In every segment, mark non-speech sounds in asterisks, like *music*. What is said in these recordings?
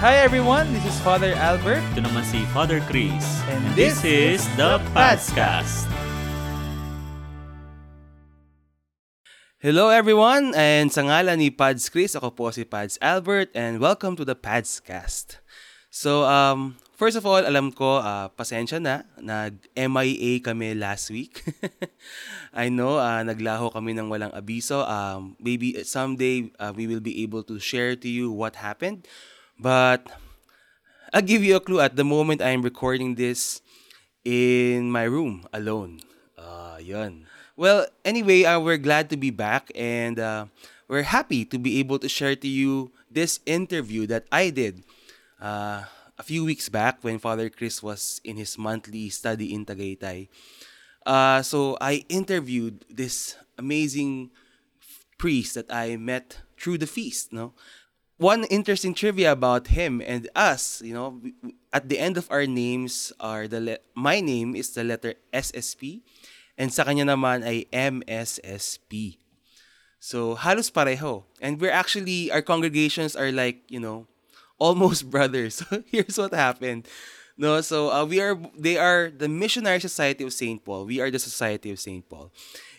Hi everyone, this is Father Albert. Ito naman si Father Chris. And this, this is The Padscast. Hello everyone, and sa ngalan ni Pads Chris, ako po si Pads Albert, and welcome to the Padscast. So, um, first of all, alam ko, uh, pasensya na, nag-MIA kami last week. *laughs* I know, uh, naglaho kami ng walang abiso. Um, maybe someday uh, we will be able to share to you what happened. But I'll give you a clue. At the moment I'm recording this in my room alone. Ah, yun. Well, anyway, uh, we're glad to be back and uh, we're happy to be able to share to you this interview that I did uh, a few weeks back when Father Chris was in his monthly study in Tagaytay. Uh, so I interviewed this amazing priest that I met through the feast, no? One interesting trivia about him and us, you know, at the end of our names are the le- my name is the letter SSP and sa kanya naman ay MSSP. So halos pareho. And we're actually our congregations are like, you know, *laughs* almost brothers. So *laughs* here's what happened. No, so uh, we are they are the Missionary Society of St. Paul. We are the Society of St. Paul.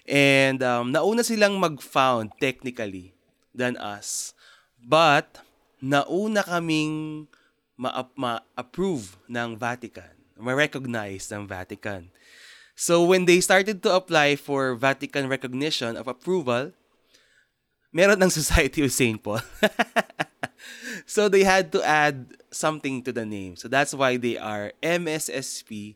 And um, nauna silang mag-found technically than us. But nauna kaming ma- ma-approve ng Vatican, ma-recognize ng Vatican. So when they started to apply for Vatican recognition of approval, meron ng *laughs* Society of St. Paul. *laughs* so they had to add something to the name. So that's why they are MSSP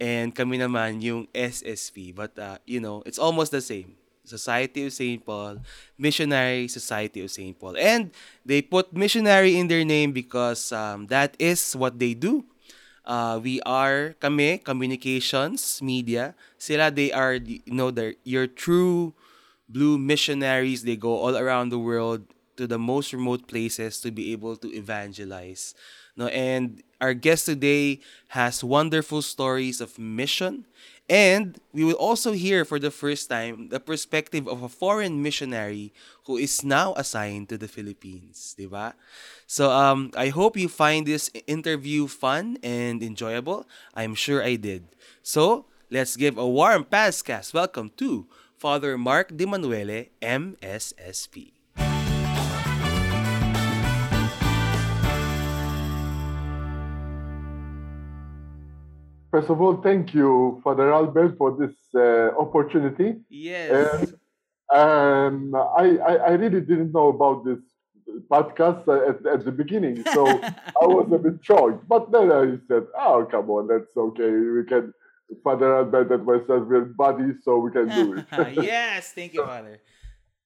and kami naman yung SSP. But uh, you know, it's almost the same. Society of St. Paul, Missionary Society of St. Paul. And they put missionary in their name because um, that is what they do. Uh, we are kami communications media sila they are you know they're your true blue missionaries they go all around the world to the most remote places to be able to evangelize no and our guest today has wonderful stories of mission and we will also hear for the first time the perspective of a foreign missionary who is now assigned to the Philippines, di ba? So um I hope you find this interview fun and enjoyable. I'm sure I did. So, let's give a warm Padscast welcome to Father Mark Demanuele, MSSP. First of all, thank you, Father Albert, for this uh, opportunity. Yes. Um, I, I, I really didn't know about this podcast at, at the beginning, so *laughs* I was a bit shocked. But then I said, oh, come on, that's okay. We can, Father Albert and myself, we're buddies, so we can do it. *laughs* yes, thank you, Father.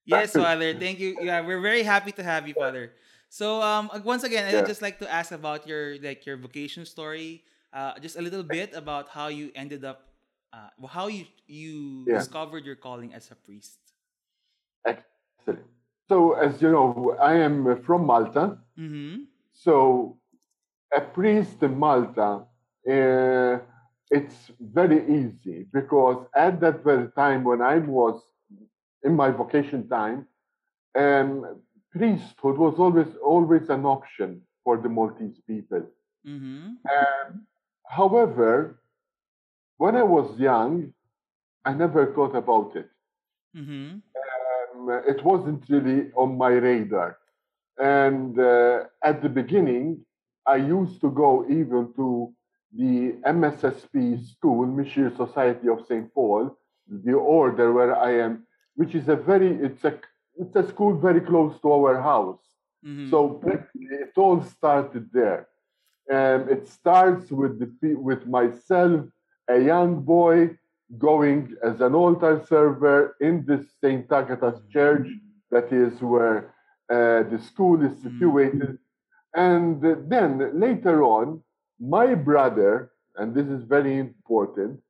Yes, Father. Thank you. Yeah, we're very happy to have you, Father. So, um, once again, I'd Yeah. just like to ask about your like your vocation story. Uh, just a little bit about how you ended up, uh, how you you Yeah. discovered your calling as a priest. Excellent. So, as you know, I am from Malta. Mm-hmm. So, a priest in Malta, uh, it's very easy because at that very time when I was in my vocation time, um, priesthood was always always an option for the Maltese people. Mm-hmm. Um, however, when I was young, I never thought about it Mm-hmm. um, it wasn't really on my radar. And uh, at the beginning, I used to go even to the MSSP school, Missionary Society of St. Paul, the order where I am, which is a very, it's a, it's a school very close to our house. Mm-hmm. So it all started there. Um, it starts with the with myself, a young boy, going as an altar server in this St. Agatha's Church, that is where uh, the school is situated. And then later on, my brother, and this is very important,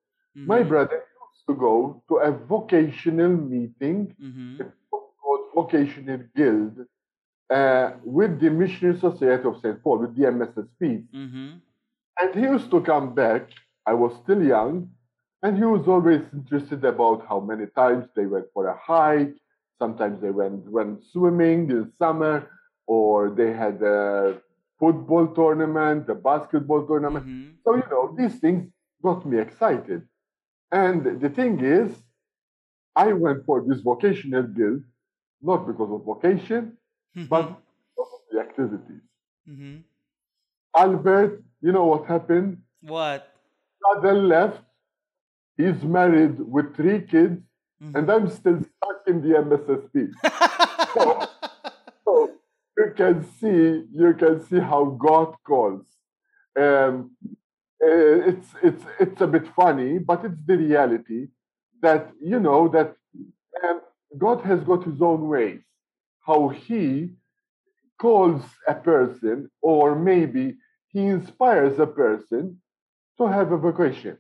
my Mhm. brother used to go to a vocational meeting Mhm. called Vocational Guild uh, with the Missionary Society of St. Paul, with the MSSP. Mhm. And he used to come back. I was still young, and he was always interested about how many times they went for a hike. Sometimes they went went swimming in summer, or they had a football tournament, a basketball tournament. Mhm. So, you know, these things got me excited. And the thing is, I went for this vocational guild, not because of vocation, but because of the activities. Mm-hmm. Albert, you know what happened? What? Father left. He's married with three kids, Mhm. and I'm still stuck in the MSSP. *laughs* So you can see, you can see how God calls. Um, uh, it's it's it's a bit funny, but it's the reality that you know that um, God has got His own ways. How He calls a person, or maybe He inspires a person to have a vocation,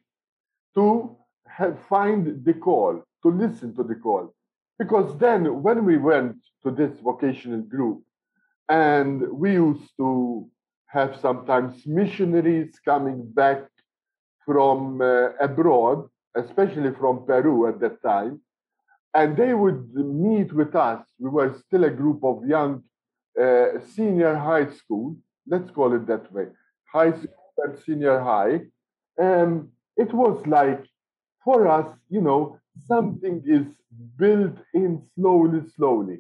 to have, find the call, to listen to the call. Because then, when we went to this vocational group, and we used to have sometimes missionaries coming back from uh, abroad, especially from Peru at that time, and they would meet with us. We were still a group of young uh, senior high school, let's call it that way, high school and senior high. And it was like, for us, you know, something is built in slowly, slowly.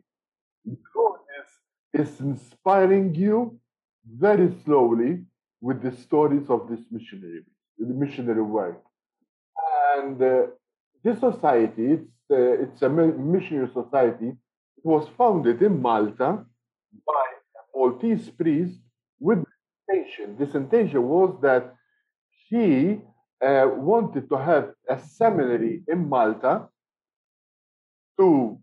God is, is inspiring you very slowly with the stories of this missionary, the missionary work. And uh, this society, it's, uh, it's a missionary society. It was founded in Malta by a Maltese priest with intention. This intention was that he uh, wanted to have a seminary in Malta to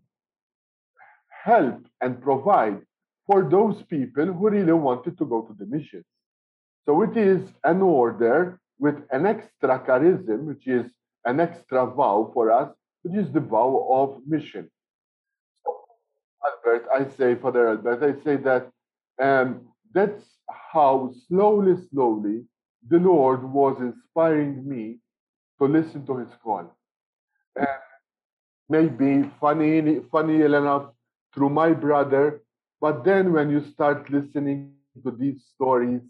help and provide for those people who really wanted to go to the missions. So it is an order with an extra charism, which is an extra vow for us, which is the vow of mission. So, Albert, I say, Father Albert, I say that um, that's how slowly, slowly the Lord was inspiring me to listen to his call. Maybe funny, funny enough through my brother, but then when you start listening to these stories,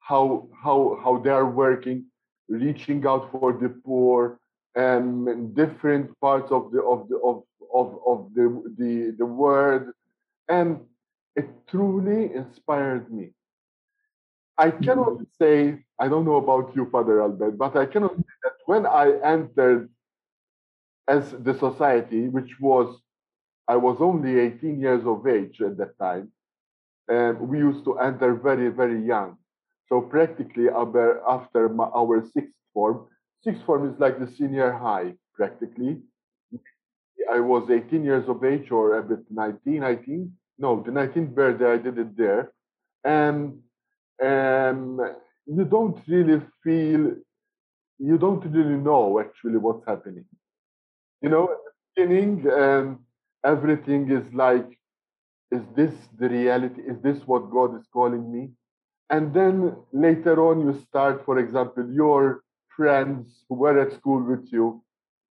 how how how they are working, reaching out for the poor, um, in different parts of the of the of of, of the, the the world, and it truly inspired me. I cannot say I don't know about you, Father Albert, but I cannot say that when I entered as the society, which was I was only 18 years of age at that time, and we used to enter very very young. So practically our, after my, our sixth form, sixth form is like the senior high practically. I was 18 years of age or a bit 19, 19. No, the 19th birthday I did it there. And um, you don't really feel, you don't really know actually what's happening. You know, at the beginning, um, everything is like, is this the reality? Is this what God is calling me? And then later on, you start, for example, your friends who were at school with you,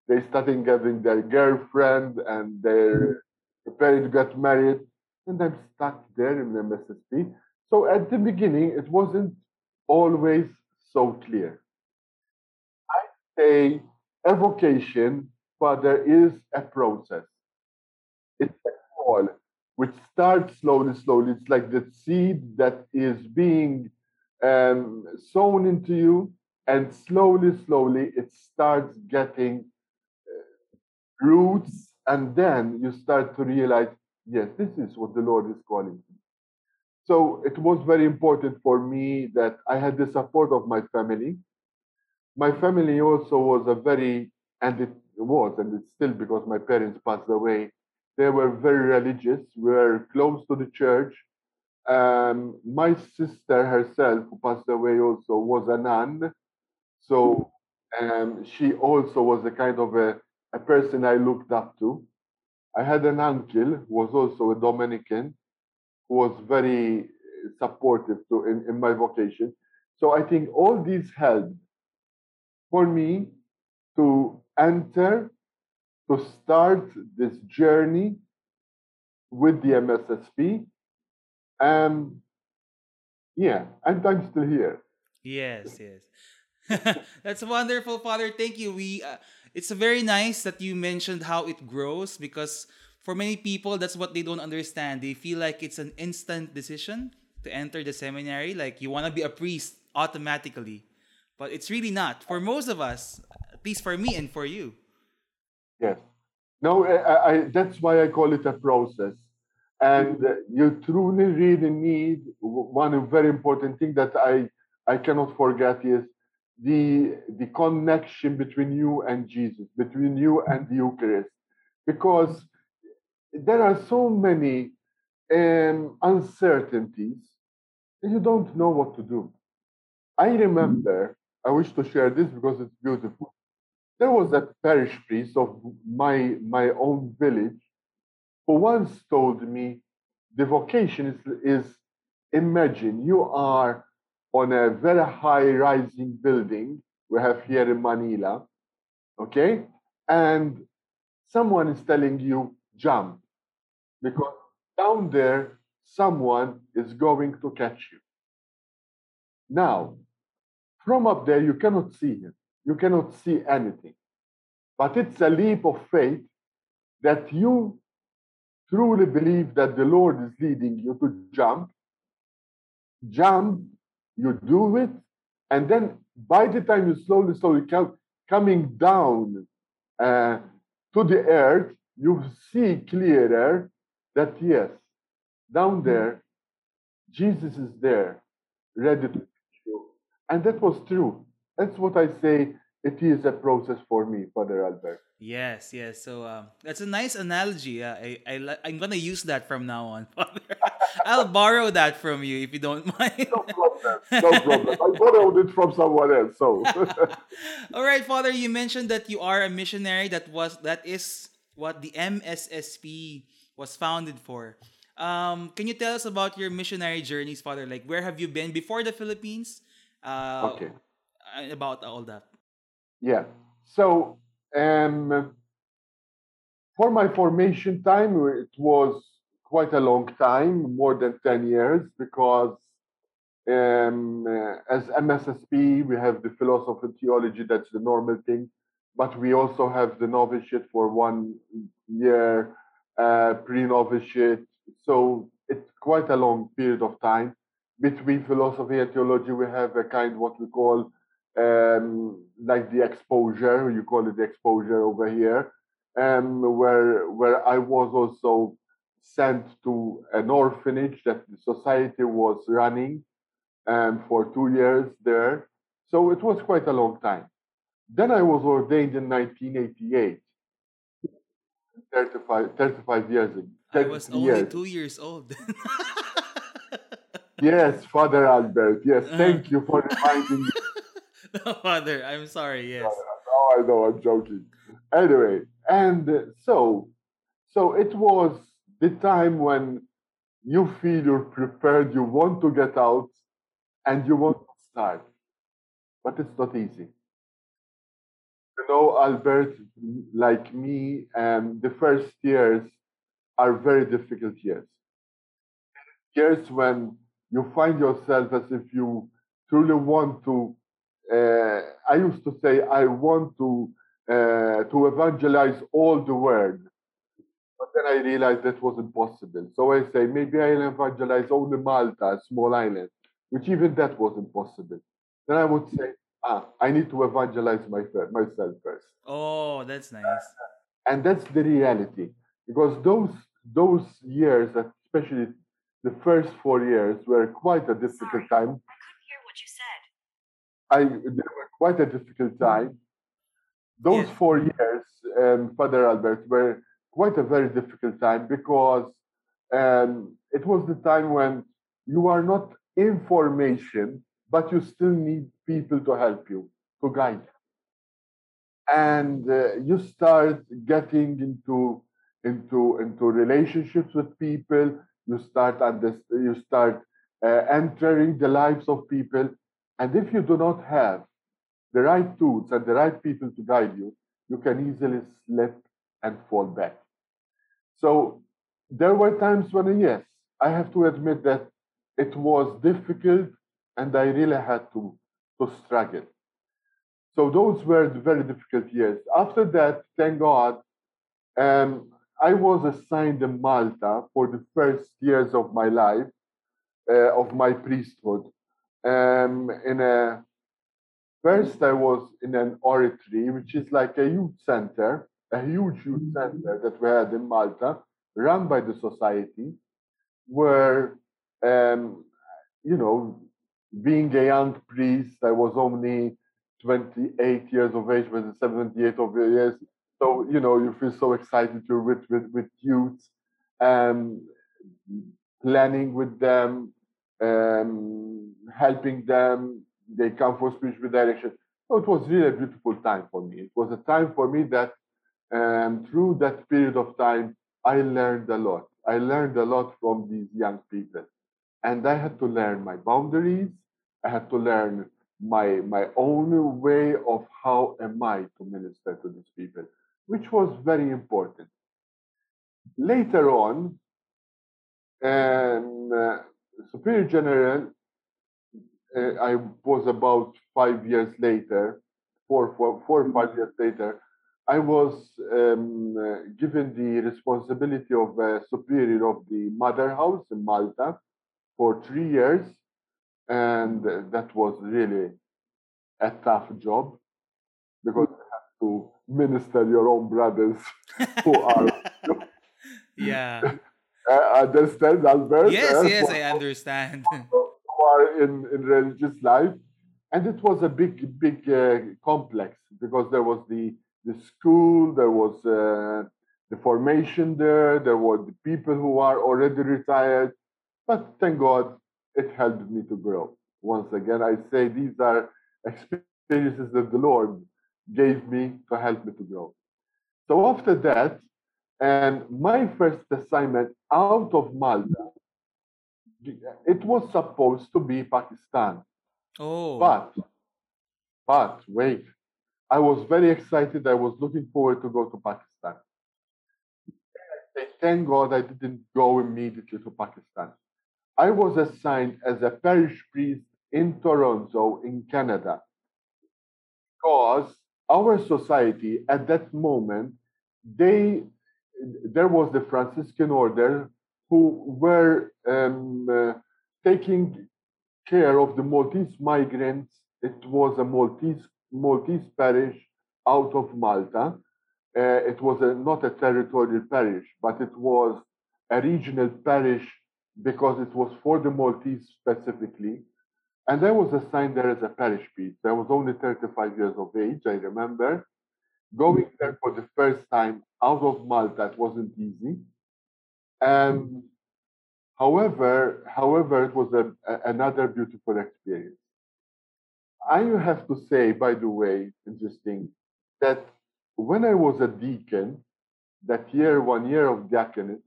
they starting having their girlfriend and they're their parents got married, and I'm stuck there in the MSSP. So at the beginning, it wasn't always so clear. I say a vocation, but there is a process. It's a call which starts slowly, slowly. It's like the seed that is being um, sown into you, and slowly, slowly, it starts getting uh, roots, and then you start to realize, yes, this is what the Lord is calling me. So it was very important for me that I had the support of my family. My family also was a very, and it was, and it's still because my parents passed away they were very religious, were close to the church. Um, my sister herself, who passed away also, was a nun. So um, she also was a kind of a, a person I looked up to. I had an uncle who was also a Dominican, who was very supportive to in, in my vocation. So I think all these helped for me to enter to start this journey with the MSSP. Um, yeah, and I'm still here. Yes, yes. *laughs* That's wonderful, Father. Thank you. We uh, it's very nice that you mentioned how it grows because for many people that's what they don't understand. They feel like it's an instant decision to enter the seminary, like you want to be a priest automatically. But it's really not. For most of us, at least for me and for you. Yes. No, I, I, that's why I call it a process. And you truly, really need one very important thing that I, I cannot forget is the, the connection between you and Jesus, between you and the Eucharist. Because there are so many um, uncertainties that you don't know what to do. I remember, I wish to share this because it's beautiful. There was a parish priest of my, my own village who once told me the vocation is, is imagine you are on a very high rising building we have here in Manila, okay? And someone is telling you jump because down there someone is going to catch you. Now, from up there, you cannot see him, you cannot see anything. But it's a leap of faith that you truly believe that the Lord is leading you to jump. Jump, you do it, and then by the time you slowly, slowly come, coming down uh, to the earth, you see clearer that yes, down there, Jesus is there, ready to you. And that was true. That's what I say. It is a process for me, Father Albert. Yes, yes. So um, that's a nice analogy. Uh, I, I, I'm gonna use that from now on, *laughs* Father. I'll borrow that from you if you don't *laughs* mind. No problem. No problem. I borrowed it from someone else. So. *laughs* All right, Father. You mentioned that you are a missionary. That was that is what the MSSP was founded for. Um, can you tell us about your missionary journeys, Father? Like, where have you been before the Philippines? Uh, okay. About all that. Yeah. So, um, for my formation time, it was quite a long time, more than 10 years, because um, uh, as MSSP, we have the philosophy and theology, that's the normal thing, but we also have the novitiate for one year, uh, pre novitiate, so it's quite a long period of time. Between philosophy and theology, we have a kind what we call um, like the exposure. You call it the exposure over here, um, where where I was also sent to an orphanage that the society was running, um, for two years there. So it was quite a long time. Then I was ordained in 1988. 35, 35 years ago. I was only years. two years old. *laughs* yes, Father Albert. Yes, uh-huh. thank you for reminding me. *laughs* no, Father, I'm sorry. Yes. No, I know. I'm joking. Anyway, and uh, so, so it was the time when you feel you're prepared, you want to get out, and you want to start, but it's not easy. You know, Albert, like me, and the first years are very difficult years. Years when you find yourself as if you truly want to. Uh, I used to say, I want to uh, to evangelize all the world, but then I realized that was impossible. So I say, maybe I'll evangelize only Malta, a small island, which even that was impossible. Then I would say, ah, I need to evangelize my, myself first. Oh, that's nice. And that's the reality, because those those years, especially the first four years, were quite a difficult time. I couldn't hear what you said. I they were quite a difficult time. Those yes. four years, um, Father Albert, were quite a very difficult time because um, it was the time when you are not information, but you still need people to help you, to guide you. And uh, you start getting into into into relationships with people you start under, you start uh, entering the lives of people and if you do not have the right tools and the right people to guide you you can easily slip and fall back so there were times when yes i have to admit that it was difficult and I really had to, to struggle. So those were very difficult years. After that, thank God, um, I was assigned in Malta for the first years of my life, uh, of my priesthood. Um, in a first, I was in an oratory, which is like a youth center, a huge youth center that we had in Malta, run by the society, where um, you know, being a young priest, I was only 28 years of age, but 78 of years. So, you know, you feel so excited you're with, with, with youth and planning with them, um, helping them. They come for spiritual direction. So it was really a beautiful time for me. It was a time for me that um, through that period of time, I learned a lot. I learned a lot from these young people. And I had to learn my boundaries. I had to learn my, my own way of how am I to minister to these people, which was very important. Later on, um, Superior General, uh, I was about five years later, four, four, four or five years later, I was um, uh, given the responsibility of a superior of the mother house in Malta for three years. And that was really a tough job because you have to minister your own brothers *laughs* who are. yeah. Uh, understand, Albert? Yes, uh, yes, I understand. *laughs* who are in, in religious life. And it was a big, big uh, complex because there was the, the school, there was uh, the formation there, there were the people who are already retired. But thank God it helped me to grow. Once again, I say these are experiences that the Lord gave me to help me to grow. So after that, and my first assignment out of Malta, it was supposed to be Pakistan. Oh. But, but wait, I was very excited. I was looking forward to go to Pakistan. Thank God I didn't go immediately to Pakistan. I was assigned as a parish priest in Toronto, in Canada, because our society at that moment, they there was the Franciscan order who were um, uh, taking care of the Maltese migrants. It was a Maltese Maltese parish out of Malta. Uh, it was a, not a territorial parish, but it was a regional parish because it was for the Maltese specifically. And I was assigned there as a parish priest. I was only 35 years of age, I remember. Going there for the first time out of Malta, wasn't easy. And however, however, it was a, a- another beautiful experience. I have to say, by the way, interesting, that when I was a deacon, that year, one year of diaconate,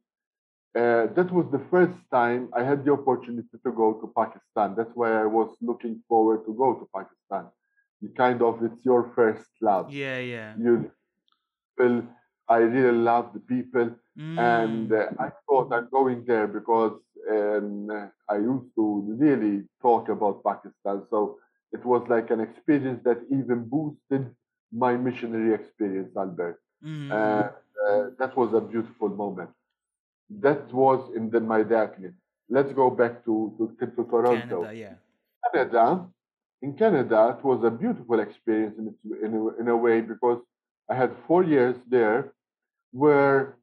uh, that was the first time I had the opportunity to go to Pakistan. That's why I was looking forward to go to Pakistan. You kind of, it's your first love. Yeah, yeah. You people, I really love the people, and Mm. uh, I thought I'm going there because um, I used to really talk about Pakistan. So it was like an experience that even boosted my missionary experience, Albert. Mm. And uh, that was a beautiful moment. That was in the, my diaconate. Let's go back to, to, to Toronto. Canada, yeah. Canada, in Canada, it was a beautiful experience in, in, a, in a way because I had four years there where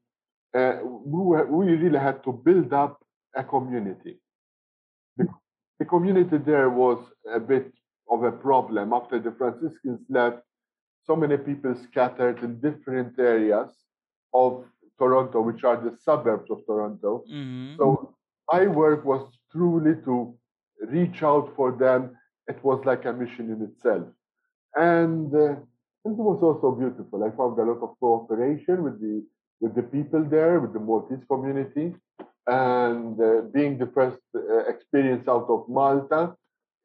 uh, we, were, we really had to build up a community. The, the community there was a bit of a problem after the Franciscans left. So many people scattered in different areas of Toronto, which are the suburbs of Toronto. Mhm. So my work was truly to reach out for them. It was like a mission in itself. And uh, it was also beautiful. I found a lot of cooperation with the with the people there, with the Maltese community, and uh, being the first uh, experience out of Malta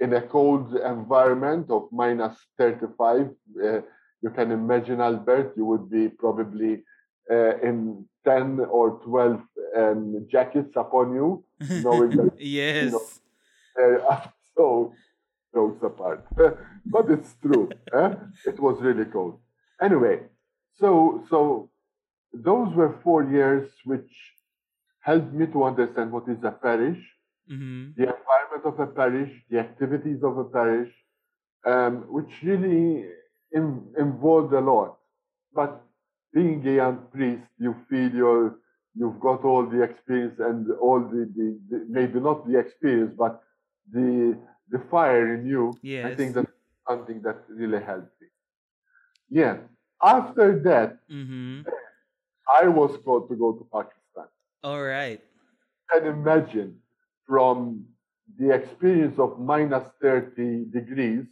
in a cold environment of minus 35. Uh, you can imagine, Albert, you would be probably uh, in 10 or 12 um, jackets upon you, *laughs* knowing that yes. know, Uh, *laughs* so, jokes apart. *laughs* but it's true. eh? It was really cold. Anyway, so so those were four years which helped me to understand what is a parish, Mm-hmm. the environment of a parish, the activities of a parish, um, which really in, involved a lot. But being a young priest, you feel you're, you've got all the experience and all the, the, the maybe not the experience, but the the fire in you. I think that's something that really helped me. Yeah. After that, Mm-hmm. I was called to go to Pakistan. All right. can imagine from the experience of minus 30 degrees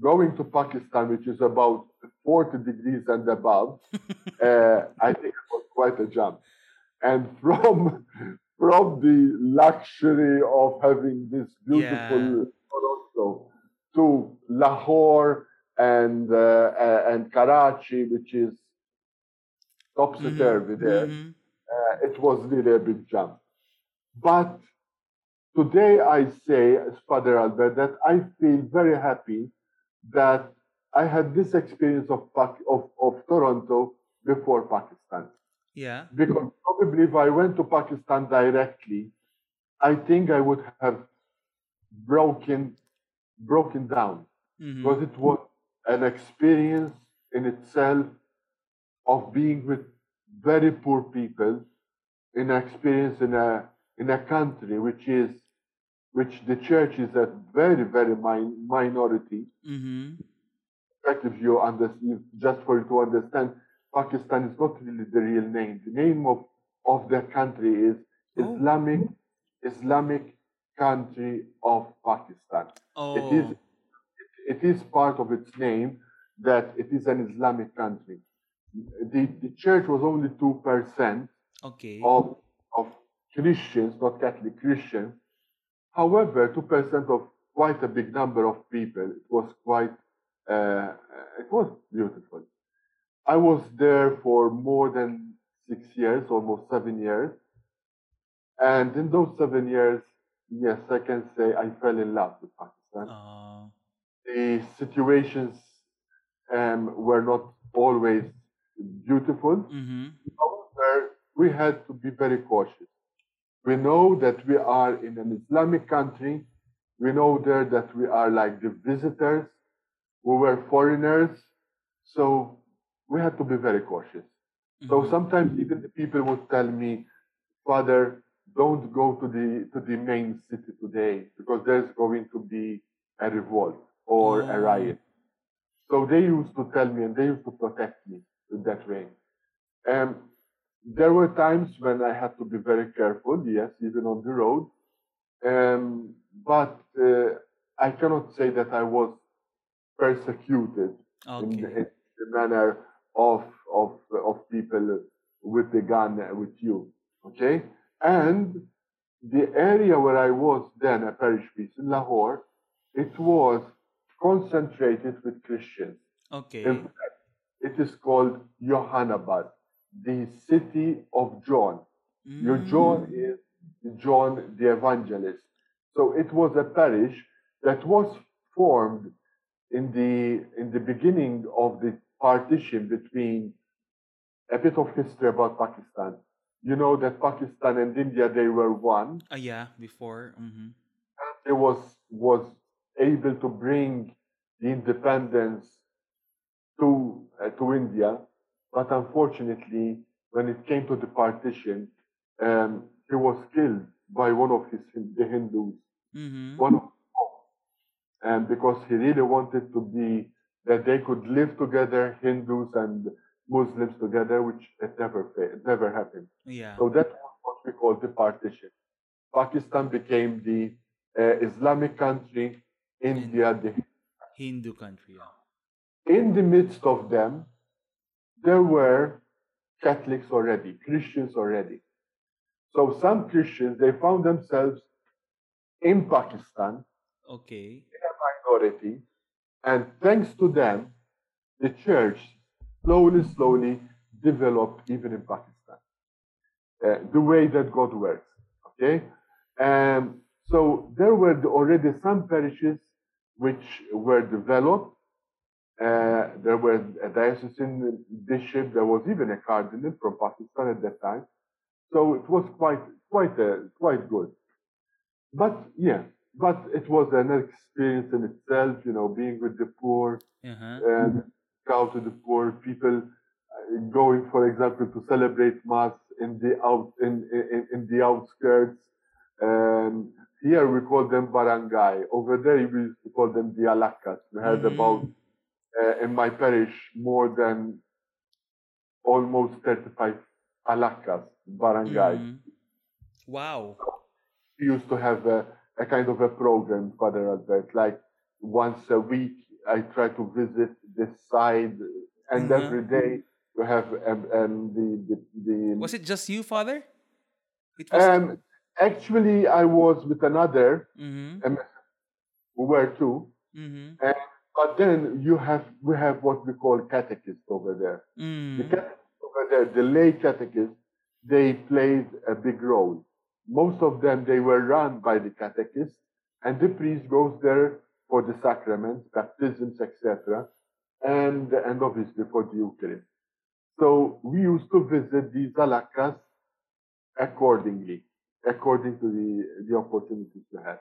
going to Pakistan, which is about 40 degrees and above, *laughs* uh, I think it was quite a jump. And from *laughs* from the luxury of having this beautiful Toronto to Lahore and uh, uh, and Karachi, which is topsy turvy there Mhm. uh, it was really a big jump. But today I say, as Father Albert, that I feel very happy that I had this experience of, of, of Toronto before Pakistan. Yeah. Because probably if I went to Pakistan directly, I think I would have broken broken down Mhm. because it was an experience in itself of being with very poor people in an experience in a in a country which is which the church is a very very min- minority Mhm. in if you understand just for you to understand pakistan is not really the real name the name of of the country is Oh. islamic islamic country of pakistan Oh. it is it is part of its name that it is an Islamic country. The, the church was only 2% Okay. of, of Christians, not Catholic Christians. However, 2% of quite a big number of people. It was quite, uh, it was beautiful. I was there for more than six years, almost seven years. And in those seven years, yes, I can say I fell in love with Pakistan Uh, the situations um, were not always beautiful. mhm. However, we had to be very cautious. We know that we are in an Islamic country. We know there that we are like the visitors. We were foreigners. So we had to be very cautious. So Mhm. sometimes even the people would tell me, Father, don't go to the to the main city today because there's going to be a revolt or a riot. So they used to tell me and they used to protect me in that way. Um, there were times when I had to be very careful, yes, even on the road. Um, but uh, I cannot say that I was persecuted in, the, in the manner of, of, of people with the gun with you. Okay? And the area where I was then, a parish priest in Lahore, it was concentrated with Christians. Okay. In fact, it is called Youhanabad, the city of John. Your John Mm. is John the Evangelist. So it was a parish that was formed in the in the beginning of the partition between a bit of history about Pakistan. You know that Pakistan and India they were one. Ah, yeah. Before. mhm. They was was able to bring the independence to uh, to India, but unfortunately, when it came to the partition, um, he was killed by one of his the Hindus, Mhm. one of and because he really wanted to be that they could live together, Hindus and Muslims together, which it never it never happened. Yeah. So that was what we call the partition. Pakistan became the uh, Islamic country, India the Hindu country. Yeah. in the midst of them, there were Catholics already, Christians already. So some Christians, they found themselves in Pakistan, Okay. In a minority, and thanks to them, the church slowly, slowly developed even in Pakistan. Uh, the way that God works, okay? Um, So there were already some parishes which were developed. Uh, there were a diocesan bishop. There was even a cardinal from Pakistan at that time. So it was quite, quite, uh, quite good. But yeah, but it was an experience in itself. You know, being with the poor Uh-huh. and out to the poor people uh, going, for example, to celebrate mass in the out in in, in the outskirts. Um, here we call them barangay. Over there we used to call them the alakas. We had Mhm. about uh, in my parish more than almost 35 alakas barangays. Mhm. Wow. we used to have a, a kind of a program, Father Albert, like once a week I try to visit this side, and Mhm. every day we have um, um, the, the, the Was it just you, Father? It was. um, actually I was with another, mm-hmm. um, we were two, Mm-hmm. but then you have we have what we call catechists over there. The Mm-hmm. catechists over there, the lay catechists, they played a big role. Most of them, they were run by the catechist, and the priest goes there for the sacraments, baptisms, etc., and the and obviously for the Eucharist. So we used to visit these alakas accordingly, according to the the opportunities we had.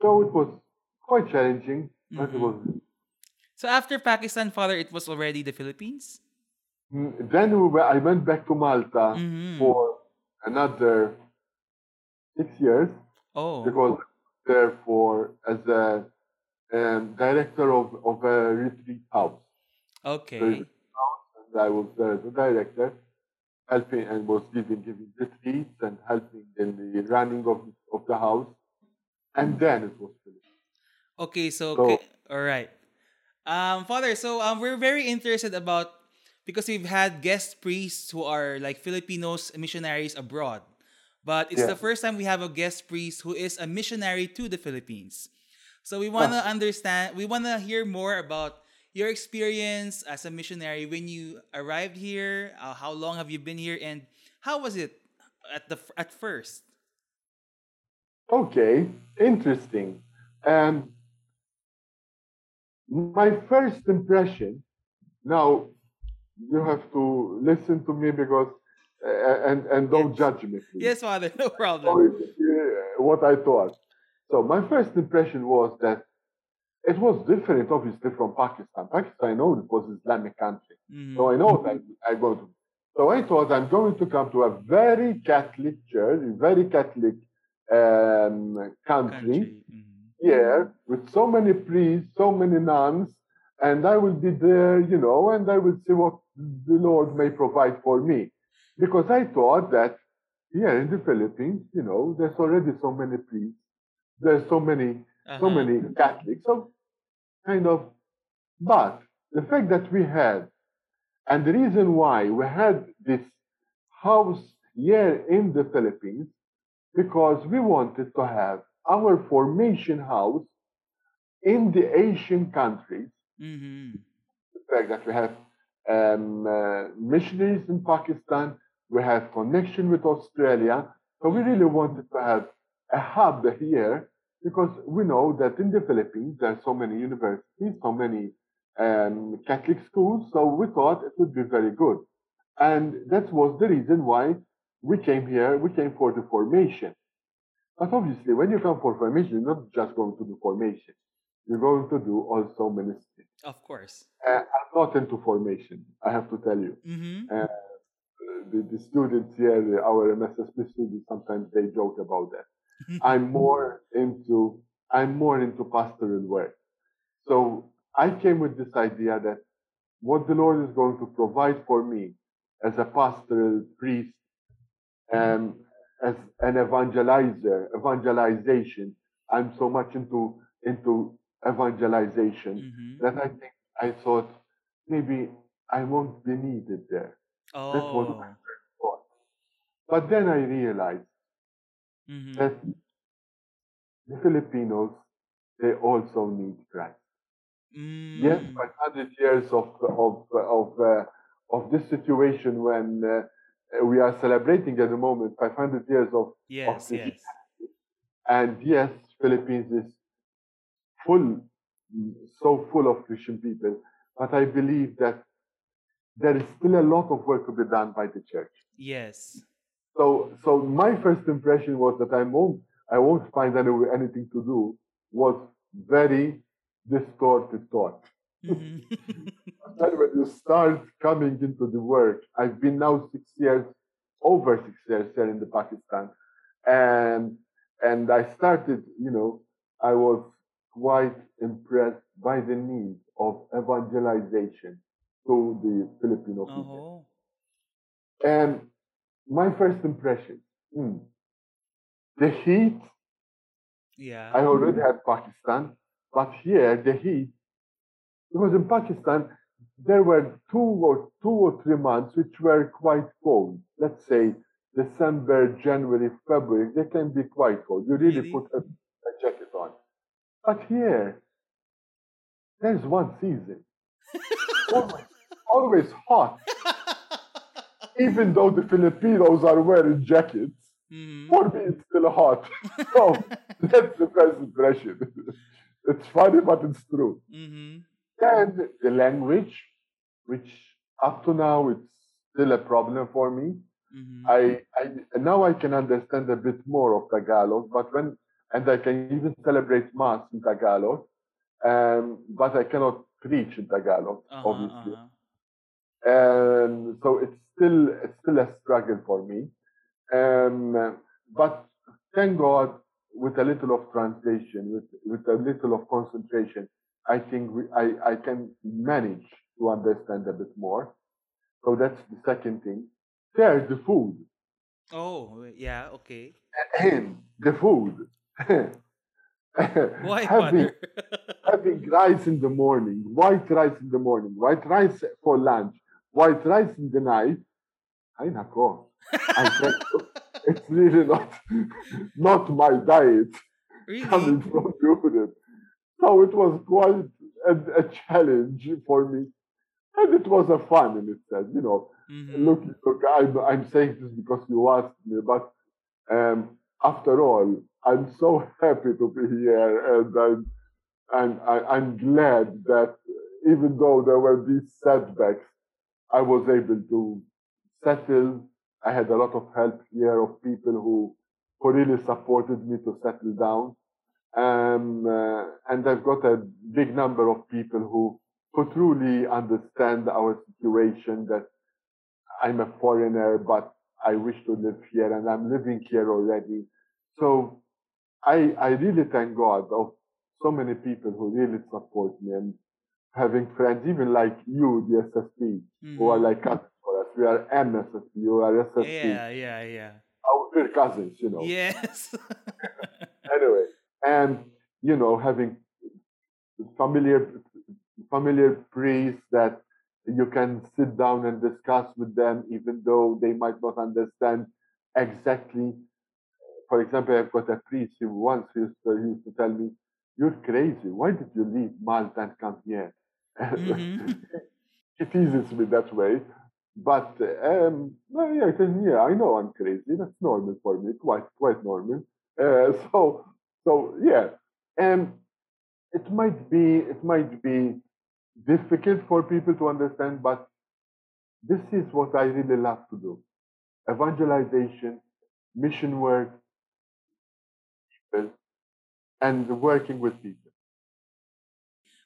So it was quite challenging, but it Mhm. was So after Pakistan, Father, it was already the Philippines. Mm, Then we were, I went back to Malta Mhm. for another six years Oh. because therefore as a um, director of, of a retreat house. Okay. And I was as a director, helping and was giving giving retreats and helping in the running of, of the house. And then it was finished. Okay, so, So- okay, all right. Um, Father, so um, we're very interested about because we've had guest priests who are like Filipinos missionaries abroad, but it's the first time we have a guest priest who is a missionary to the Philippines. So we want to understand, we want to hear more about your experience as a missionary when you arrived here. Uh, how long have you been here, and how was it at the at first? Okay, interesting. Um, my first impression. Now, you have to listen to me because, uh, and and don't Yes. judge me, please. Yes, Father, *laughs* no problem. uh, what I thought. So my first impression was that it was different, obviously, from Pakistan. Pakistan, I know it was an Islamic country. Mhm. So I know that I go to. So I thought I'm going to come to a very Catholic church, a very Catholic um, country, Mhm. here with so many priests, so many nuns, and I will be there, you know, and I will see what the Lord may provide for me. Because I thought that here in the Philippines, you know, there's already so many priests, there's so many so Uh-huh. many Catholics. So, kind of, but the fact that we had, and the reason why we had this house here in the Philippines, because we wanted to have our formation house in the Asian countries. Mhm. The fact that we have um, uh, missionaries in Pakistan, we have connection with Australia. So we really wanted to have a hub here because we know that in the Philippines there are so many universities, so many um, Catholic schools. So we thought it would be very good, and that was the reason why we came here. We came for the formation. But obviously, when you come for formation, you're not just going to do formation. You're going to do also ministry. Of course. Uh, I'm not into formation, I have to tell you. Mm-hmm. Uh, the, the students here, the- our MSSP students, sometimes they joke about that. I'm more into I'm more into pastoral work. So I came with this idea that what the Lord is going to provide for me as a pastoral priest, um, as an evangelizer, evangelization. I'm so much into into evangelization Mm-hmm. that I think I thought maybe I won't be needed there. That's what Oh. I thought. But then I realized Mm-hmm. the Filipinos, they also need Christ. Yes, Mm. 500 years of of of uh, of this situation when uh, we are celebrating at the moment 500 years of Yes, the- yes. And yes, Philippines is full, so full of Christian people, but I believe that there is still a lot of work to be done by the church. Yes. So, so my first impression was that I won't, I won't find any, anything to do. Was very distorted thought. *laughs* Mhm. then when you start coming into the work, I've been now six years, over six years here in the Pakistan, and and I started, you know, I was quite impressed by the need of evangelization to the Filipino people. oh. And my first impression, hmm, the heat, Yeah. I already had Pakistan, but here the heat, because in Pakistan there were two or two or three months which were quite cold. Let's say December, January, February, they can be quite cold. You really, Really? put a, a jacket on. But here, there's one season. *laughs* always, always hot. Even though the Filipinos are wearing jackets, Mhm. for me it's still hot. *laughs* so that's the first impression. *laughs* it's funny, but it's true. Mhm. And the language, which up to now it's still a problem for me. Mhm. I, I now I can understand a bit more of Tagalog, but when and I can even celebrate mass in Tagalog, um, but I cannot preach in Tagalog, Uh-huh, obviously. uh-huh. And so it's still it's still a struggle for me. Um, but thank God, with a little of translation, with with a little of concentration, I think we, I I can manage to understand a bit more. So that's the second thing. Third, the food. Oh, yeah, okay. The food. *laughs* Why, having, having rice in the morning, white rice in the morning, white rice for lunch, white rice in the night. Ay nako. I can't, *laughs* it's really not not my diet coming really? from Europe. So it was quite a, a challenge for me. And it was a fun in itself, you know. Mhm. Look, look, I'm, I'm saying this because you asked me, but um, after all, I'm so happy to be here, and I'm, and I, I'm glad that even though there were these setbacks, I was able to settle. I had a lot of help here of people who, who really supported me to settle down. Um, uh, and I've got a big number of people who, who truly understand our situation that I'm a foreigner, but I wish to live here and I'm living here already. So I, I really thank God of so many people who really support me and having friends, even like you, the SSP, who are Mhm. like cousins for us. We are MSSP, you are SSP. Yeah, yeah, yeah. Our- We're cousins, you know. Yes. *laughs* Anyway, and you know, having familiar familiar priests that you can sit down and discuss with them, even though they might not understand exactly. For example, I've got a priest who once used to, used to tell me, "You're crazy. Why did you leave Malta and come here?" *laughs* Mhm. he teases me that way. But um, yeah, yeah, I know I'm crazy. That's normal for me, quite quite normal. Uh, *laughs* so so yeah, and it might be it might be difficult for people to understand, but this is what I really love to do: evangelization, mission work, people, and working with people.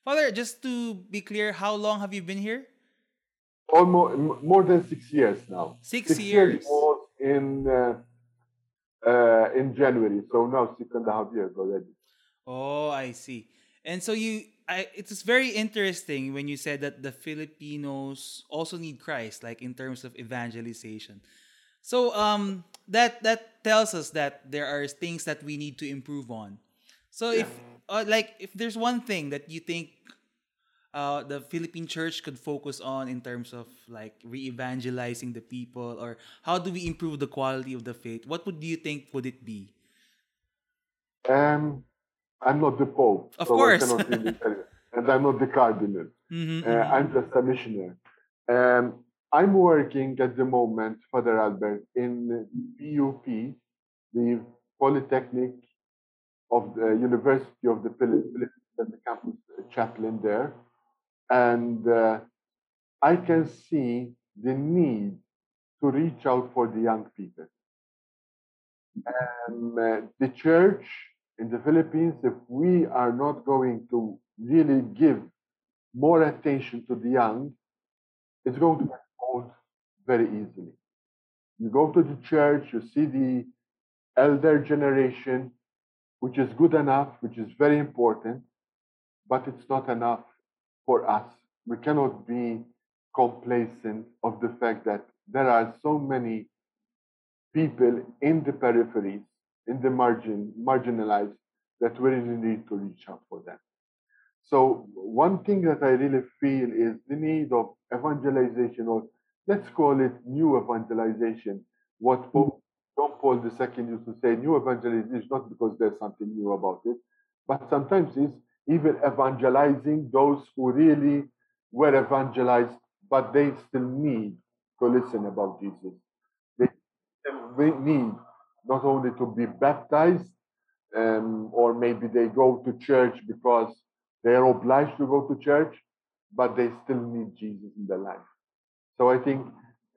Father, just to be clear, how long have you been here? almost more than six years now. Six years years. was in uh, uh, in January, so now six and a half years already. Oh, I see. And so you, I, it's very interesting when you said that the Filipinos also need Christ, like in terms of evangelization. So um, that that tells us that there are things that we need to improve on. So if uh, like if there's one thing that you think uh, the Philippine church could focus on in terms of like re-evangelizing the people, or how do we improve the quality of the faith? What would you think would it be? Um, I'm not the Pope, Of so course. Really *laughs* and I'm not the Cardinal. Mhm, Uh, mhm. I'm just a missionary. Um, I'm working at the moment, Father Albert, in PUP, the Polytechnic of the University of the Philippines as a campus chaplain there, and uh, I can see the need to reach out for the young people. Um, uh, the church in the Philippines, if we are not going to really give more attention to the young, it's going to get old very easily. You go to the church, you see the elder generation, which is good enough, which is very important, but it's not enough for us. We cannot be complacent of the fact that there are so many people in the peripheries, in the margin, marginalized, that we really need to reach out for them. So one thing that I really feel is the need of evangelization, or let's call it new evangelization. What mm-hmm. Pope John Paul II used to say, new evangelization is not because there's something new about it, but sometimes it's even evangelizing those who really were evangelized, but they still need to listen about Jesus. They need not only to be baptized, um, or maybe they go to church because they are obliged to go to church, but they still need Jesus in their life. So I think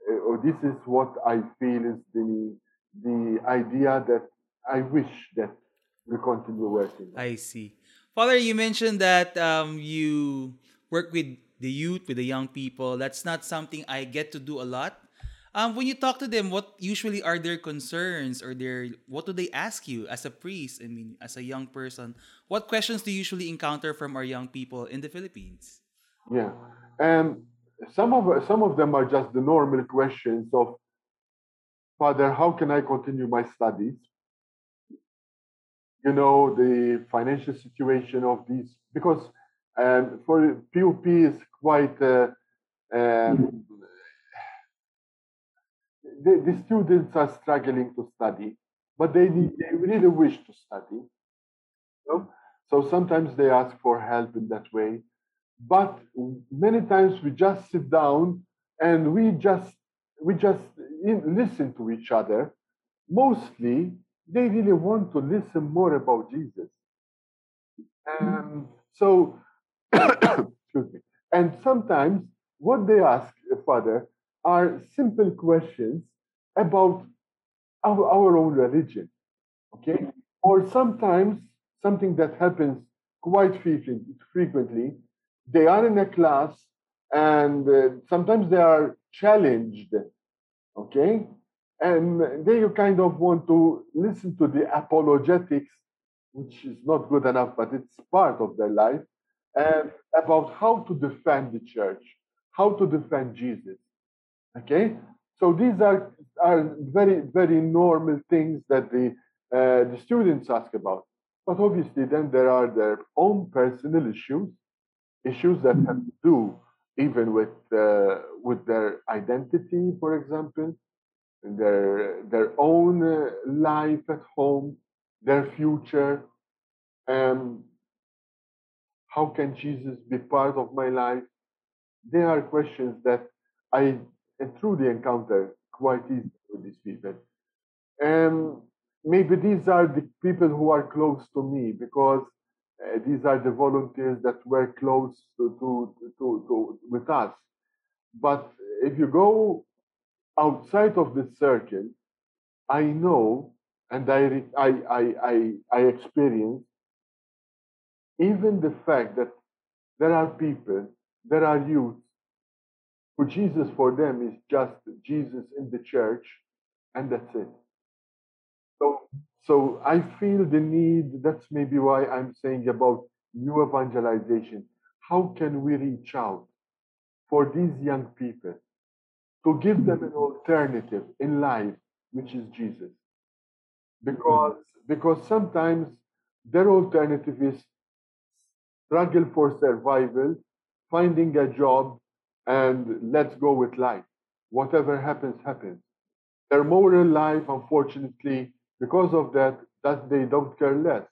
uh, this is what I feel is the the idea that I wish that we continue working. I see. Father, you mentioned that um, you work with the youth, with the young people. That's not something I get to do a lot. Um, when you talk to them, what usually are their concerns or their what do they ask you as a priest? I mean, as a young person, what questions do you usually encounter from our young people in the Philippines? Yeah, and some of some of them are just the normal questions of, Father, how can I continue my studies? You know the financial situation of these because um, for PUP is quite. Uh, um, the, the students are struggling to study, but they, need, they really wish to study. You know? So sometimes they ask for help in that way. But many times we just sit down and we just we just listen to each other. Mostly, they really want to listen more about Jesus. And so, *coughs* excuse me. And sometimes what they ask, Father, are simple questions about our, our own religion. Okay? Or sometimes something that happens quite frequently, they are in a class and uh, sometimes they are challenged. Okay? And then you kind of want to listen to the apologetics, which is not good enough, but it's part of their life, and about how to defend the church, how to defend Jesus. Okay, so these are are very very normal things that the uh, the students ask about. But obviously, then there are their own personal issues, issues that have to do even with uh, with their identity, for example, their their own uh, life at home, their future. Um, how can Jesus be part of my life? They are questions that I through encounter quite easily with these people. And maybe these are the people who are close to me because uh, these are the volunteers that were close to, to, to, to, with us. But if you go outside of the circle, I know and I, I, I, I, I experience even the fact that there are people, there are youth who Jesus, for them, is just Jesus in the church, and that's it. So, so I feel the need. That's maybe why I'm saying about new evangelization. How can we reach out for these young people to give them an alternative in life, which is Jesus? Because because sometimes their alternative is struggle for survival, finding a job, and let's go with life. Whatever happens, happens. Their moral life, unfortunately, because of that, that they don't care less.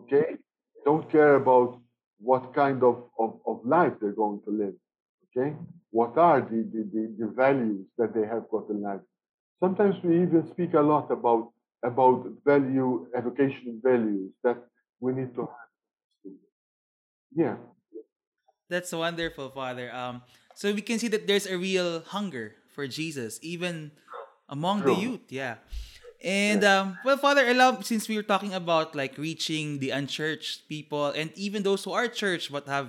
Okay? Don't care about what kind of, of, of life they're going to live. Okay? What are the, the, the, the values that they have got in life? Sometimes we even speak a lot about about value, education values that we need to have. Yeah. That's wonderful, Father. Um, so we can see that there's a real hunger for Jesus, even among the youth. Yeah. And um, well, Father, I love since we were talking about like reaching the unchurched people and even those who are church but have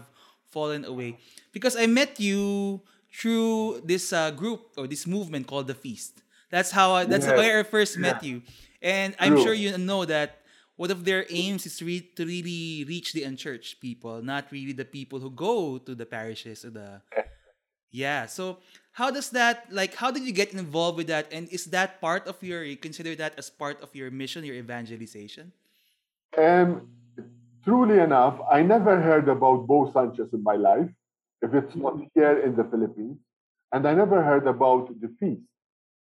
fallen away, because I met you through this uh, group or this movement called the Feast. That's how I, that's Yes. where I first met you, and I'm True. sure you know that one of their aims is re- to really reach the unchurched people, not really the people who go to the parishes or the yeah. So how does that like how did you get involved with that? And is that part of your you consider that as part of your mission, your evangelization? Um, truly enough, I never heard about Bo Sanchez in my life, if it's not here in the Philippines, and I never heard about the feast.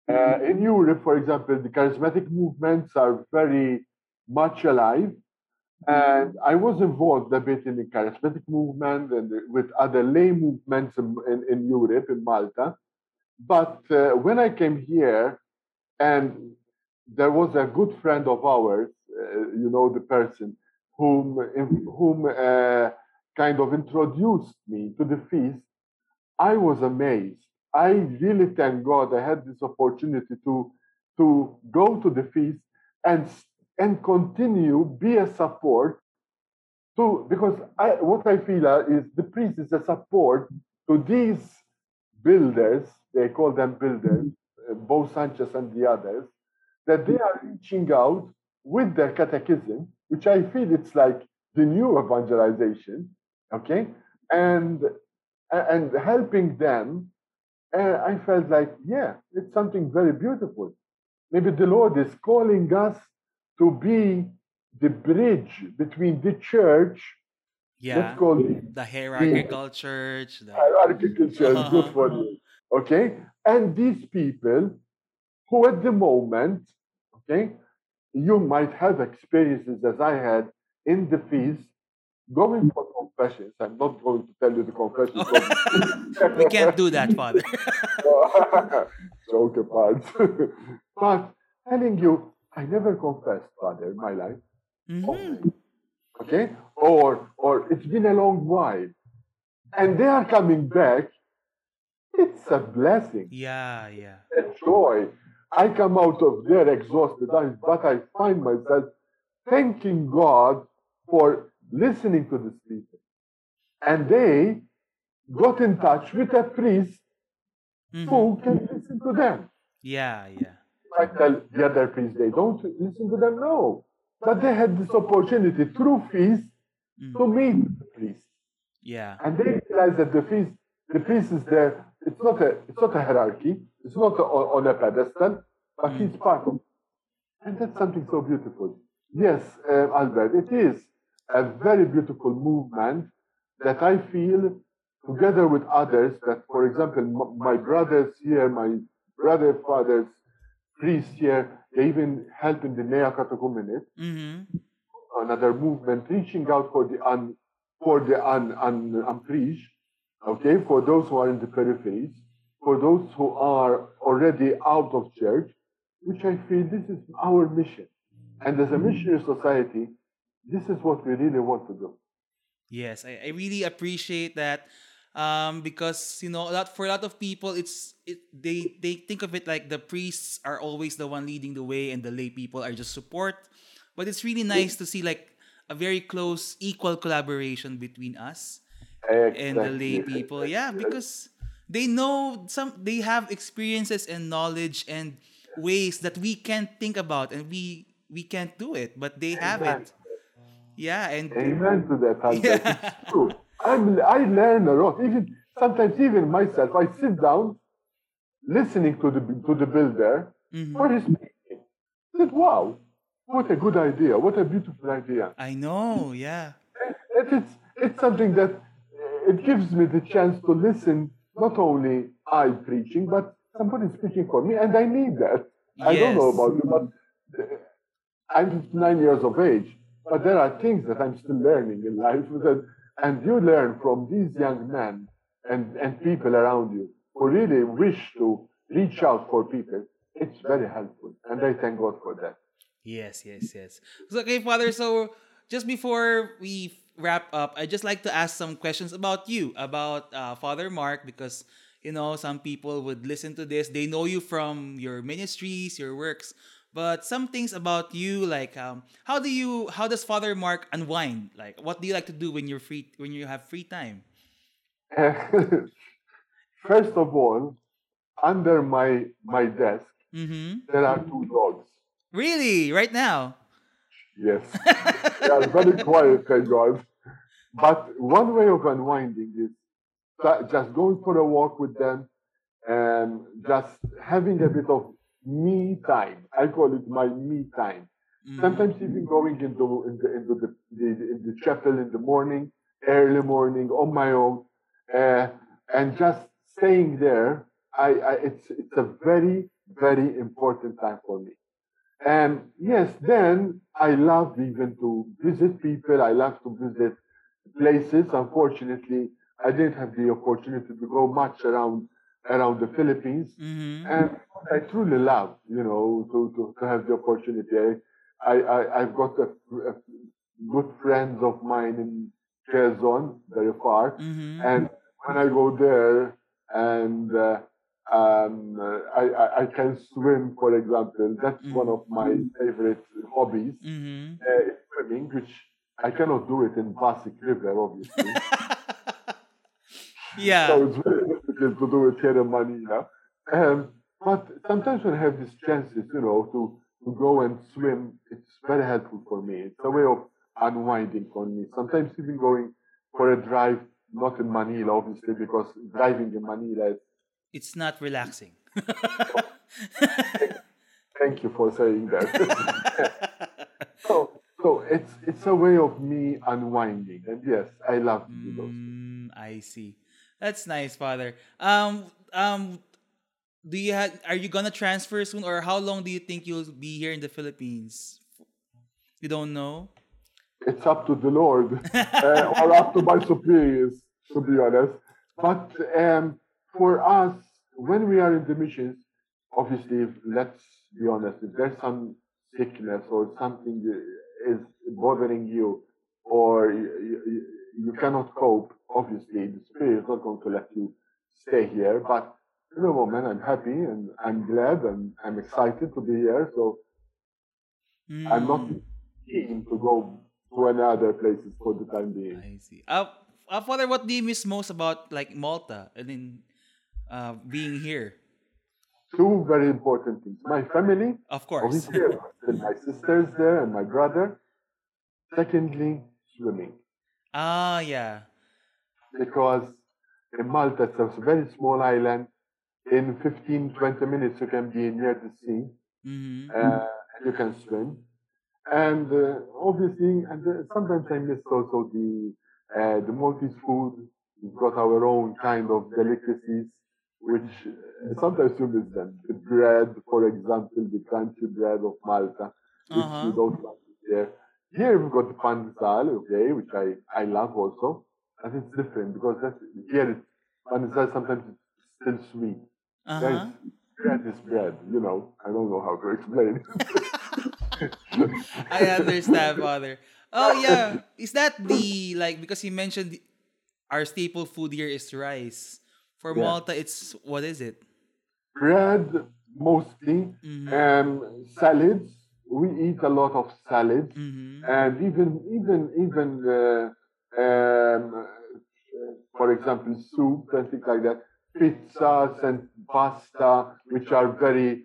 Uh, in Europe, for example, the charismatic movements are very much alive, and I was involved a bit in the charismatic movement and with other lay movements in, in, in Europe, in Malta. But uh, when I came here, and there was a good friend of ours, uh, you know, the person whom whom uh, kind of introduced me to the feast. I was amazed. I really thank God I had this opportunity to to go to the feast and and continue be a support to because I, what I feel uh, is the priest is a support to these builders. They call them builders, uh, Bo Sanchez and the others, that they are reaching out with their catechism, which I feel it's like the new evangelization, okay, and and helping them. And I felt like, yeah, it's something very beautiful. Maybe the Lord is calling us to be the bridge between the church, Yeah. let's call it The hierarchical church. The, *laughs* hierarchical church, good *laughs* for you. Okay? And these people who at the moment, okay, you might have experiences as I had in the feast, going for confessions. I'm not going to tell you the confessions. *laughs* we can't do that, Father. Joke apart. but telling you, I never confessed, Father, in my life. Mhm. Okay? Or or it's been a long while. And they are coming back. It's a blessing. Yeah, yeah. a joy. I come out of there exhausted, but I find myself thanking God for listening to these people. And they got in touch with a priest Mhm. who can listen to them. Yeah, yeah. I tell the other priests they don't listen to them, no. But they had this opportunity through feast Mhm. to meet the priest. Yeah. And they realize that the feast, the priest is there. It's not a, it's not a hierarchy. It's not on, on a pedestal, but he's part of. it. And that's something so beautiful. Yes, uh, Albert, it is a very beautiful movement that I feel together with others. That, for example, m- my brothers here, my brother fathers, priests here, they even help in the Neocatechumenate hmm another movement reaching out for the un, for the un, un, unpreached, okay, for those who are in the peripheries, for those who are already out of church, which I feel this is our mission. And as a missionary society, this is what we really want to do. Yes, I, I really appreciate that. Um, because you know, a lot for a lot of people, it's it they they think of it like the priests are always the one leading the way, and the lay people are just support. But it's really nice to see like a very close, equal collaboration between us and the lay people. Yeah, because they know some they have experiences and knowledge and ways that we can't think about and we we can't do it, but they have it. Yeah, and Amen to that. *laughs* Yeah. It's true. I'm, I learn a lot. Even sometimes, even myself, I sit down listening to the to the builder Mhm. what he's speaking. I said, "Wow, what a good idea! What a beautiful idea!" I know, yeah. It is it's something that uh, it gives me the chance to listen. Not only I preaching, but somebody speaking for me, and I need that. I don't know about you, but uh, I'm 59 years of age, but there are things that I'm still learning in life. That, and you learn from these young men and, and people around you who really wish to reach out for people. It's very helpful, and I thank God for that. Yes, yes, yes. So, okay, Father. So, just before we wrap up, I'd just like to ask some questions about you, about uh, Father Mark, because you know some people would listen to this. They know you from your ministries, your works, but some things about you, like um, how do you, how does Father Mark unwind? Like, what do you like to do when you're free, when you have free time? *laughs* First of all, under my my desk Mm-hmm. there are two dogs. Really, right now? Yes, *laughs* they are very quiet, thank God. But one way of unwinding is just going for a walk with them and just having a bit of me time. I call it my me time. Mhm. Sometimes even going into into, into the, the in the chapel in the morning, early morning on my own, uh, and just staying there. I, I it's it's a very very important time for me. And yes, then I love even to visit people. I love to visit places. Unfortunately, I didn't have the opportunity to go much around around the Philippines. Mhm. And I truly love, you know, to, to, to have the opportunity. I, I, I've got a, a good friends of mine in Quezon, very far. Mhm. And when I go there and uh, um, I, I, I can swim, for example, that's one of my favorite hobbies, Mhm. uh, swimming, which I cannot do it in Pasig River, obviously. *laughs* yeah. So it's very to do it here in Manila. Um, but sometimes when I have these chances, you know, to, to go and swim, it's very helpful for me. It's a way of unwinding for me. Sometimes even going for a drive, not in Manila, obviously, because driving in Manila is, it's not relaxing. *laughs* thank you for saying that. *laughs* so, so it's, it's a way of me unwinding. And yes, I love to do those. Mm, I see. That's nice, Father. Um, um, do you have? Are you gonna transfer soon, or how long do you think you'll be here in the Philippines? You don't know. it's up to the Lord uh, or up to my superiors, to be honest. But um, for us, when we are in the missions, obviously, let's be honest, if there's some sickness or something is bothering you or you cannot cope, obviously, the Spirit is not going to let you stay here. But in the moment, I'm happy and I'm glad and I'm excited to be here. So I'm not Mm, keen to go to any other places for the time being. I see. Uh, uh, Father, what do you miss most about like Malta and then uh, being here? Two very important things. My family, Of course. and my sisters there and my brother. Secondly, swimming. Ah, yeah. Because in Malta, it's a very small island. In 15, 20 minutes, you can be near the sea Mm-hmm. uh, and you can swim. And uh, obviously, and uh, sometimes I miss also the uh, the Maltese food. We've got our own kind of delicacies, which uh, sometimes you miss them. The bread, for example, the crunchy bread of Malta, which Uh-huh. you don't find here. Here we've got the pandesal, okay, which I, I love also. And it's different because that's, here it's, pandesal sometimes it's still sweet. Uh-huh. is bread is bread, you know. I don't know how to explain *laughs* I understand, Father. Oh yeah, is that the like because you mentioned our staple food here is rice. For Yeah. Malta, it's what is it? bread mostly, Mhm. and salads. We eat a lot of salads, Mm-hmm. and even even even uh, um, for example, soup and things like that. Pizzas and pasta, which are very.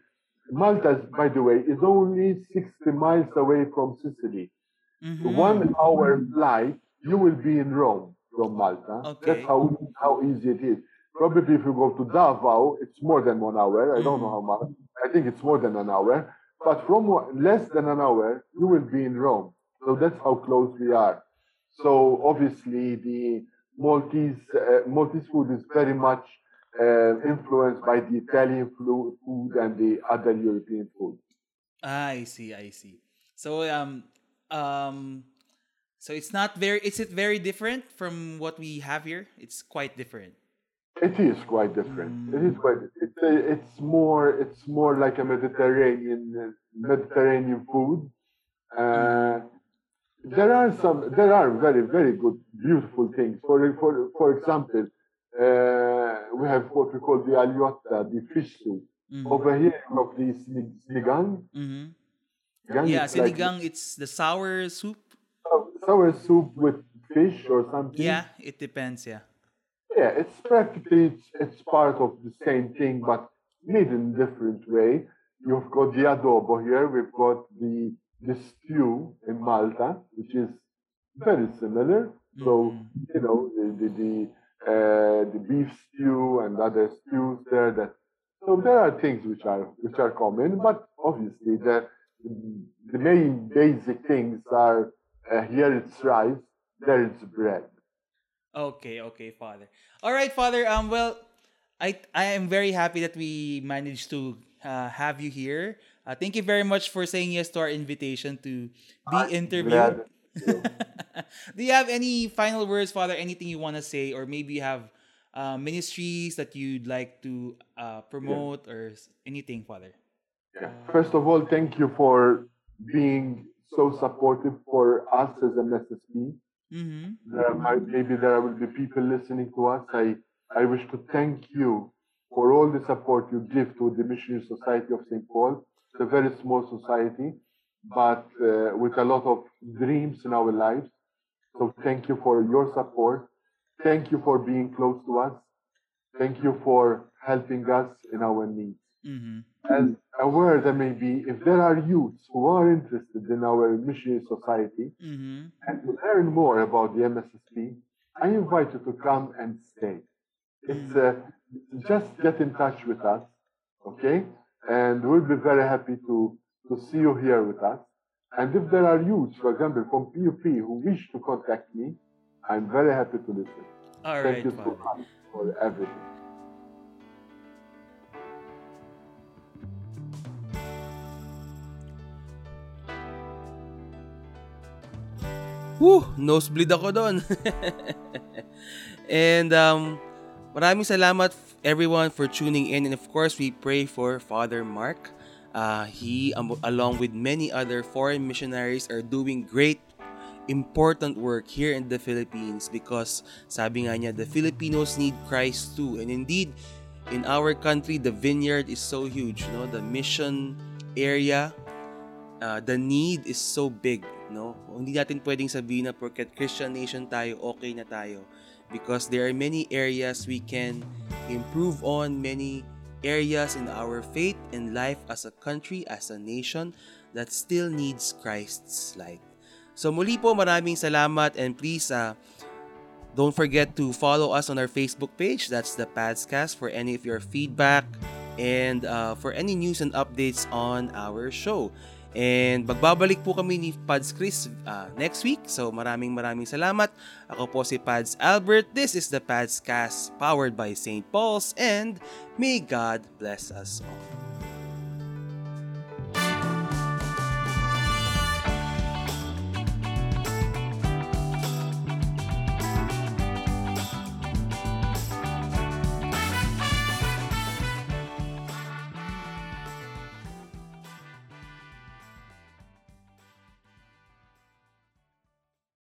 Malta, by the way, is only 60 miles away from Sicily. Mm-hmm. One hour flight, you will be in Rome from Malta. Okay. That's how how easy it is. Probably if you go to Davao, it's more than one hour. I don't know how much. I think it's more than an hour. But from less than an hour, you will be in Rome. So that's how close we are. So obviously, the Maltese uh, Maltese food is very much uh, influenced by the Italian food and the other European food. I see, I see. So um um so it's not very is it very different from what we have here? It's quite different. It is quite different. It is quite. It's say it's more it's more like a Mediterranean Mediterranean food. Uh, there are some there are very very good beautiful things. For for for example, uh, we have what we call the aljotta, the fish soup. Mhm. Over here, you have the sinigang. Mhm. Sinigang Yeah, is like it's the sour soup. sour soup with fish or something. Yeah, it depends, yeah. Yeah, it's practically it's, it's part of the same thing, but made in a different way. You've got the adobo here. We've got the the stew in Malta, which is very similar. So Mhm. you know the the the, uh, the beef stew and other stews there. That so there are things which are which are common, but obviously the the main basic things are uh, here it's rice, there it's bread. Okay, okay, Father. All right, Father. Um, well, I I am very happy that we managed to uh, have you here. Uh, thank you very much for saying yes to our invitation to be interviewed. Glad- you. *laughs* Do you have any final words, Father? Anything you want to say, or maybe you have uh, ministries that you'd like to uh, promote, or anything, Father? Yeah. First of all, thank you for being so supportive for us as an SSP. Mm-hmm. There might, maybe there will be people listening to us. I, I wish to thank you for all the support you give to the Missionary Society of St. Paul. It's a very small society, but uh, with a lot of dreams in our lives. So thank you for your support. Thank you for being close to us. Thank you for helping us in our needs. Mm-hmm. And aware that maybe if there are youths who are interested in our missionary society Mm-hmm. and to learn more about the MSSP, I invite you to come and stay. It's uh, just get in touch with us, okay? And we'll be very happy to, to see you here with us. And if there are youths, for example, from PUP who wish to contact me, I'm very happy to listen. All Thank right, you so much for everything. Woo! Nosebleed ako doon. *laughs* and um, maraming salamat everyone for tuning in. And of course, we pray for Father Mark. Uh, he, um, along with many other foreign missionaries, are doing great, important work here in the Philippines because sabi nga niya, the Filipinos need Christ too. And indeed, in our country, the vineyard is so huge. No? The mission area uh, the need is so big, no? Hindi natin pwedeng sabihin na porket Christian nation tayo, okay na tayo. Because there are many areas we can improve on, many areas in our faith and life as a country, as a nation, that still needs Christ's light. So muli po, maraming salamat and please, uh, don't forget to follow us on our Facebook page. That's the Padscast for any of your feedback and uh, for any news and updates on our show. And magbabalik po kami ni Pads Chris uh, next week. So maraming maraming salamat. Ako po si Pads Albert. This is the Padscast powered by St. Paul's and may God bless us all.